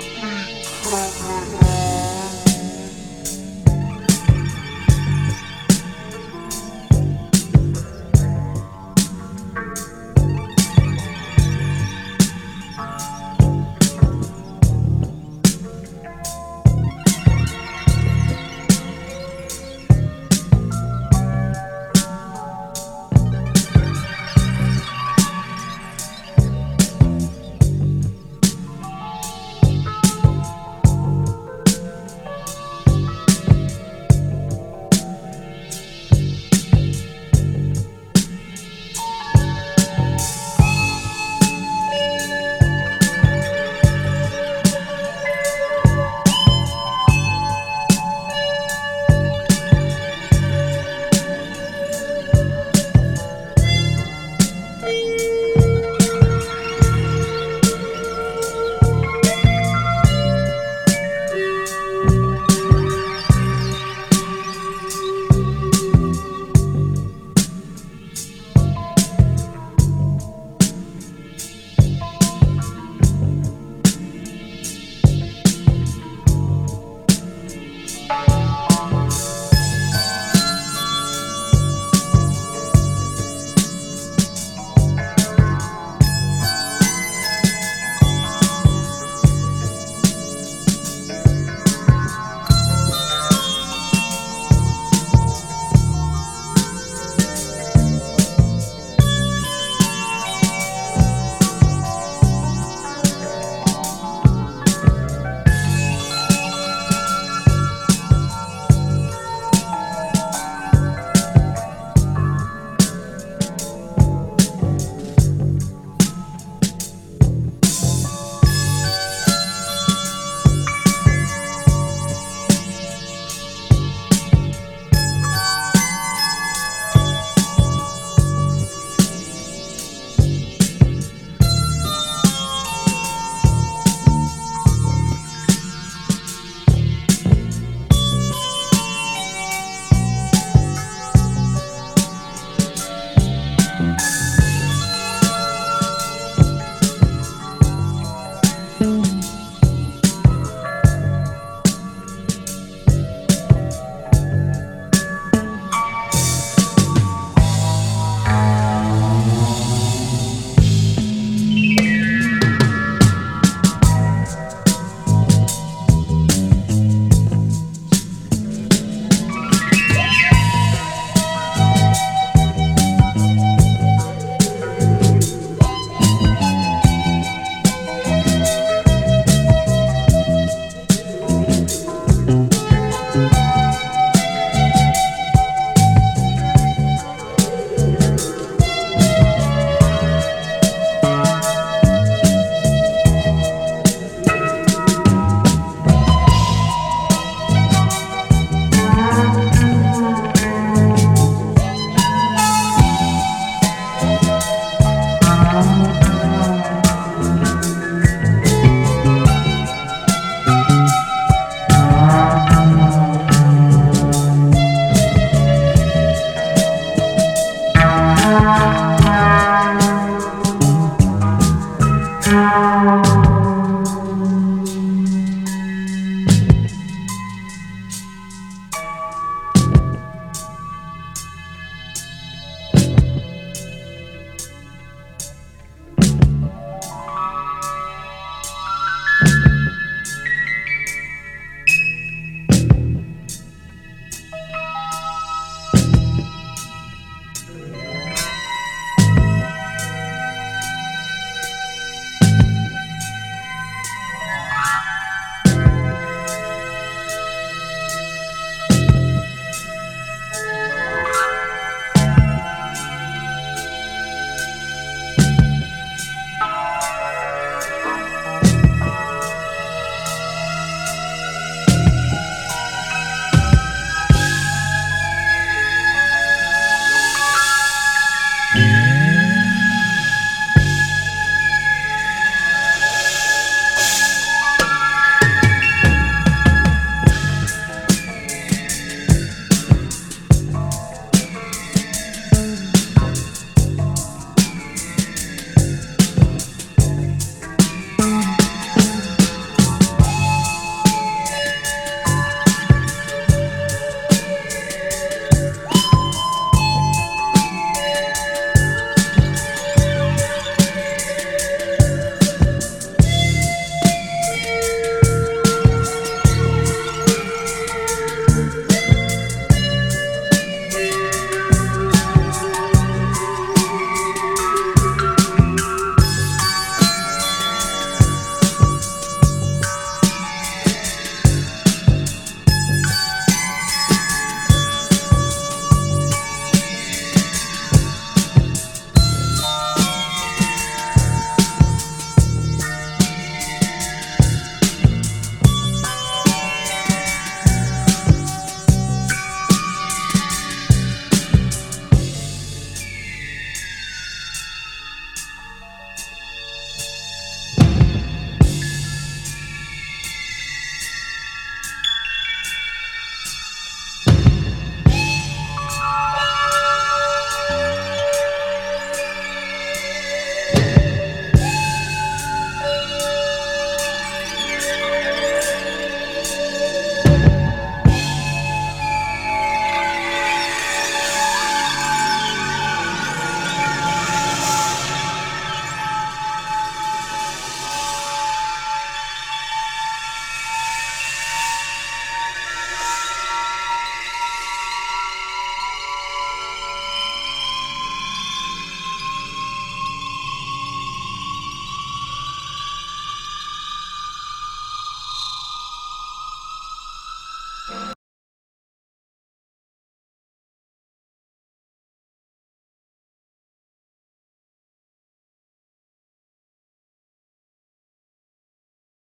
Wow.